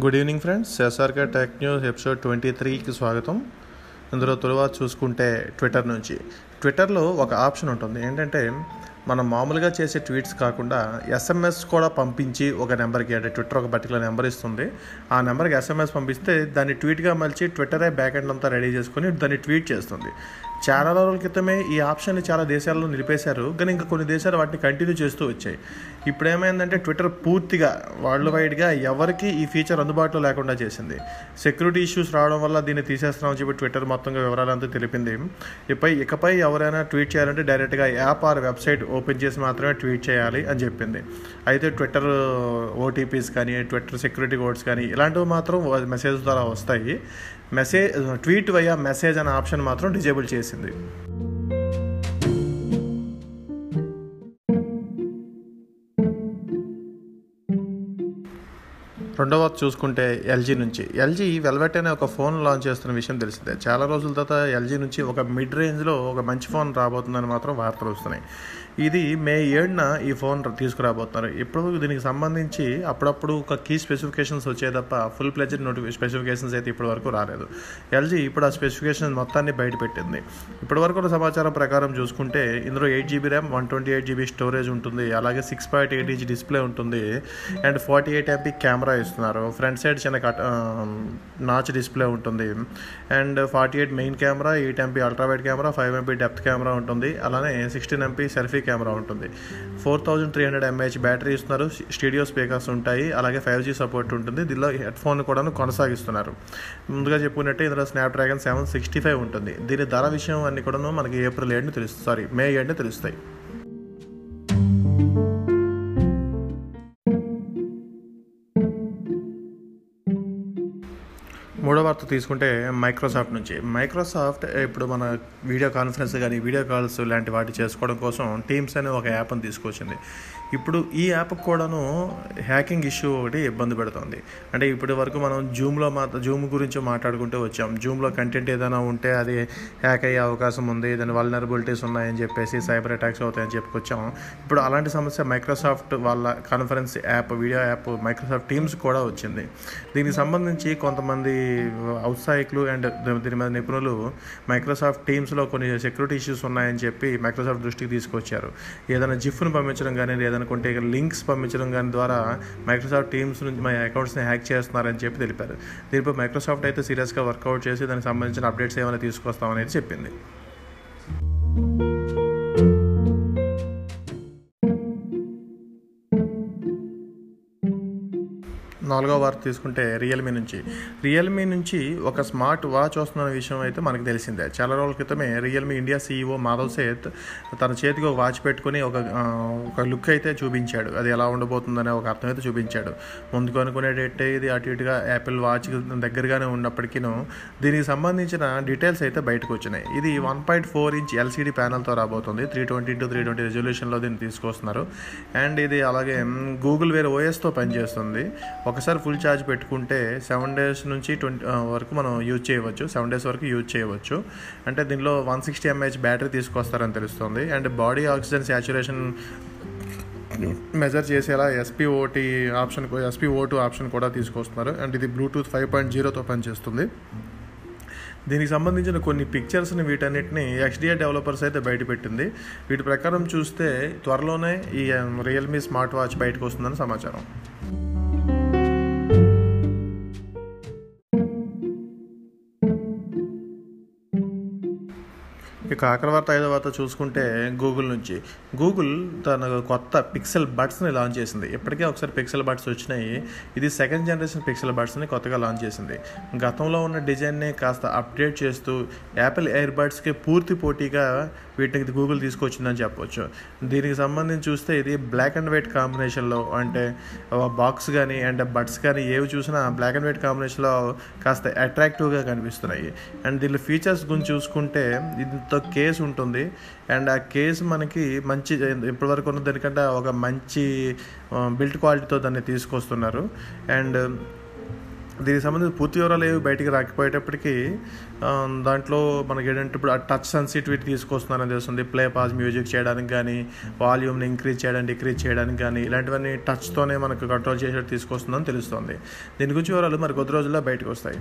Good evening friends SRK tech news episode twenty త్రీకి స్వాగతం. ఇందులో తరువాత చూసుకుంటే ట్విట్టర్ నుంచి. ట్విట్టర్లో ఒక ఆప్షన్ ఉంటుంది. ఏంటంటే మనం మామూలుగా చేసే ట్వీట్స్ కాకుండా ఎస్ఎంఎస్ కూడా పంపించి ఒక నెంబర్కి అంటే ట్విట్టర్ ఒక పర్టికులర్ నెంబర్ ఇస్తుంది. ఆ నెంబర్కి ఎస్ఎంఎస్ పంపిస్తే దాన్ని ట్వీట్గా మలిచి ట్విట్టరే బ్యాక్ ఎండ్ అంతా రెడీ చేసుకొని దాన్ని ట్వీట్ చేస్తుంది. చాలా రోజుల క్రితమే ఈ ఆప్షన్ని చాలా దేశాల్లో నిలిపేశారు. కానీ ఇంకా కొన్ని దేశాలు వాటిని కంటిన్యూ చేస్తూ వచ్చాయి. ఇప్పుడు ఏమైందంటే ట్విట్టర్ పూర్తిగా వరల్డ్ వైడ్గా ఎవరికి ఈ ఫీచర్ అందుబాటులో లేకుండా చేసింది. సెక్యూరిటీ ఇష్యూస్ రావడం వల్ల దీన్ని తీసేస్తున్నామని చెప్పి ట్విట్టర్ మొత్తంగా వివరాలంతా తెలిపింది. ఇకపై ఇకపై ఎవరైనా ట్వీట్ చేయాలంటే డైరెక్ట్గా యాప్ ఆర్ వెబ్సైట్ ఓపెన్ చేసి మాత్రమే ట్వీట్ చేయాలి అని చెప్పింది. అయితే ట్విట్టర్ ఓటీపీస్ కానీ ట్విట్టర్ సెక్యూరిటీ కోడ్స్ కానీ ఇలాంటివి మాత్రం మెసేజ్ ద్వారా వస్తాయి. మెసేజ్ ట్వీట్ వయ్యా మెసేజ్ అనే ఆప్షన్ మాత్రం డిజేబుల్ చేసింది. రెండవ చూసుకుంటే ఎల్జీ నుంచి. ఎల్జీ వెల్వెట్ అనే ఒక ఫోన్ లాంచ్ చేస్తున్న విషయం తెలిసిందే. చాలా రోజుల తర్వాత ఎల్జీ నుంచి ఒక మిడ్ రేంజ్లో ఒక మంచి ఫోన్ రాబోతుందని మాత్రం వార్తలు వస్తున్నాయి. ఇది మే ఏడున ఈ ఫోన్ తీసుకురాబోతున్నారు. ఇప్పుడు దీనికి సంబంధించి అప్పుడప్పుడు ఒక కీ స్పెసిఫికేషన్స్ వచ్చే తప్ప ఫుల్ ప్లెజెడ్ నోటి స్పెసిఫికేషన్స్ అయితే ఇప్పటి వరకు రాలేదు. ఎల్జీ ఇప్పుడు ఆ స్పెసిఫికేషన్ మొత్తాన్ని బయటపెట్టింది ఇప్పటి వరకు సమాచారం ప్రకారం చూసుకుంటే ఇందులో eight GB RAM one twenty eight GB storage ఉంటుంది. అలాగే six point eight inch display ఉంటుంది. And forty eight MP camera ఇస్తున్నారు. ఫ్రంట్ సైడ్ చిన్న కట్ నాచ్ డిస్ప్లే ఉంటుంది. And forty eight main camera eight MP ultrawide camera five MP depth camera ఉంటుంది. అలానే sixteen MP selfie camera ఉంటుంది. Four thousand three hundred mAh battery ఇస్తున్నారు. Studio speakers ఉంటాయి. అలాగే five G support ఉంటుంది. దీనిలో head phone కూడా కొనసాగిస్తున్నారు. ముందుగా చెప్పుకున్నట్టే ఇందులో స్నాప్డ్రాగన్ సెవెన్ సిక్స్టీ ఫైవ్ ఉంటుంది. దీని ధర విషయం అన్ని కూడా మనకి ఏప్రిల్ ఏడుని తెలుస్తుంది. సారీ మే ఏడుని తెలుస్తాయి. మూడో వార్త తీసుకుంటే మైక్రోసాఫ్ట్ నుంచి. మైక్రోసాఫ్ట్ ఇప్పుడు మన వీడియో కాన్ఫరెన్స్ కానీ వీడియో కాల్స్ లాంటి వాటి చేసుకోవడం కోసం టీమ్స్ అనే ఒక యాప్ని తీసుకొచ్చింది. ఇప్పుడు ఈ యాప్ కూడాను హ్యాకింగ్ ఇష్యూ ఒకటి ఇబ్బంది పెడుతుంది. అంటే ఇప్పటి వరకు మనం జూమ్లో మా జూమ్ గురించి మాట్లాడుకుంటూ వచ్చాం. జూమ్లో కంటెంట్ ఏదైనా ఉంటే అది హ్యాక్ అయ్యే అవకాశం ఉంది. దాని వల్నరబిలిటీస్ ఉన్నాయని చెప్పేసి సైబర్ అటాక్స్ అవుతాయని చెప్పుకొచ్చాం ఇప్పుడు అలాంటి సమస్య మైక్రోసాఫ్ట్ వాళ్ళ conference app video app Microsoft Teams కూడా వచ్చింది. దీనికి సంబంధించి కొంతమంది ఔత్సాహికులు అండ్ దీని మీద నిపుణులు మైక్రోసాఫ్ట్ టీమ్స్లో కొన్ని సెక్యూరిటీ ఇష్యూస్ ఉన్నాయని చెప్పి మైక్రోసాఫ్ట్ దృష్టికి తీసుకొచ్చారు. ఏదైనా జిఫ్ను పంపించడం కానీ లేదనుకుంటే లింక్స్ పంపించడం కానీ ద్వారా మైక్రోసాఫ్ట్ టీమ్స్ నుంచి మా అకౌంట్స్ని హ్యాక్ చేస్తున్నారని చెప్పి తెలిపారు. దీనిపై మైక్రోసాఫ్ట్ అయితే సీరియస్గా వర్కౌట్ చేసి దానికి సంబంధించిన అప్డేట్స్ ఏమైనా తీసుకొస్తామనేది చెప్పింది. నాలుగో వార్త తీసుకుంటే రియల్మీ నుంచి. రియల్మీ నుంచి ఒక స్మార్ట్ వాచ్ వస్తున్న విషయం అయితే మనకు తెలిసిందే. చాలా రోజుల క్రితమే Realme India CEO Madhav Sheth తన చేతికి ఒక వాచ్ పెట్టుకుని ఒక ఒక లుక్ అయితే చూపించాడు. అది ఎలా ఉండబోతుందనే ఒక అర్థం అయితే చూపించాడు. ముందుకు అనుకునేటట్టే ఇది అటు ఇటుగా యాపిల్ వాచ్ దగ్గరగానే ఉన్నప్పటికీ దీనికి సంబంధించిన డీటెయిల్స్ అయితే బయటకు వచ్చినాయి. ఇది one point four inch LCD ప్యానల్తో రాబోతుంది. Three twenty into three twenty రెజల్యూషన్లో దీన్ని తీసుకొస్తున్నారు. అండ్ ఇది అలాగే గూగుల్ వేరే ఓఎస్తో పనిచేస్తుంది. ఒక ఒకసారి ఫుల్ ఛార్జ్ పెట్టుకుంటే సెవెన్ డేస్ నుంచి ట్వంటీ వరకు మనం యూజ్ చేయవచ్చు. సెవెన్ డేస్ వరకు యూజ్ చేయవచ్చు. అంటే దీనిలో వన్ సిక్స్టీ ఎంఏహెచ్ బ్యాటరీ తీసుకొస్తారని తెలుస్తుంది. And body oxygen saturation measure చేసేలా SPOT option SPO two option కూడా తీసుకొస్తున్నారు. అండ్ ఇది బ్లూటూత్ ఫైవ్ పాయింట్ జీరోతో పనిచేస్తుంది. దీనికి సంబంధించిన కొన్ని పిక్చర్స్ని వీటన్నిటిని ఎక్స్డిఏ డెవలపర్స్ అయితే బయటపెట్టింది వీటి ప్రకారం చూస్తే త్వరలోనే ఈ రియల్మీ స్మార్ట్ వాచ్ బయటకు వస్తుందని సమాచారం. ఇక ఆఖరి వార్త ఐదో వార్త చూసుకుంటే గూగుల్ నుంచి. గూగుల్ తన కొత్త పిక్సెల్ బడ్స్ని లాంచ్ చేసింది. ఇప్పటికే ఒకసారి పిక్సెల్ బడ్స్ వచ్చినాయి. ఇది సెకండ్ జనరేషన్ పిక్సెల్ బడ్స్ని కొత్తగా లాంచ్ చేసింది. గతంలో ఉన్న డిజైన్ని కాస్త అప్డేట్ చేస్తూ యాపిల్ ఎయిర్ బడ్స్కి పూర్తి పోటీగా వీటికి గూగుల్ తీసుకొచ్చిందని చెప్పవచ్చు దీనికి సంబంధించి చూస్తే ఇది బ్లాక్ అండ్ వైట్ కాంబినేషన్లో అంటే బాక్స్ కానీ అండ్ బడ్స్ కానీ ఏవి చూసినా బ్లాక్ అండ్ వైట్ కాంబినేషన్లో కాస్త అట్రాక్టివ్గా కనిపిస్తున్నాయి. అండ్ దీని ఫీచర్స్ గురించి చూసుకుంటే దీంతో కేస్ ఉంటుంది. అండ్ ఆ కేస్ మనకి మంచి ఇప్పటివరకు ఉన్న దానికంటే ఒక మంచి బిల్ట్ క్వాలిటీతో దాన్ని తీసుకొస్తున్నారు. అండ్ దీనికి సంబంధించి పూర్తి వివరాలు ఏవి బయటికి రాకపోయేటప్పటికీ దాంట్లో మనకి ఏంటంటే ఇప్పుడు ఆ టచ్ సెన్సిటివిటీ తీసుకొస్తున్నారని తెలుస్తుంది. ప్లే పాజ్ మ్యూజిక్ చేయడానికి కానీ వాల్యూమ్ని ఇంక్రీజ్ చేయడానికి డిక్రీజ్ చేయడానికి కానీ ఇలాంటివన్నీ టచ్తోనే మనకు కంట్రోల్ చేసేట్టు తీసుకొస్తుందని తెలుస్తుంది. దీని గురించి వివరాలు మరి కొద్ది రోజుల్లో బయటకు వస్తాయి.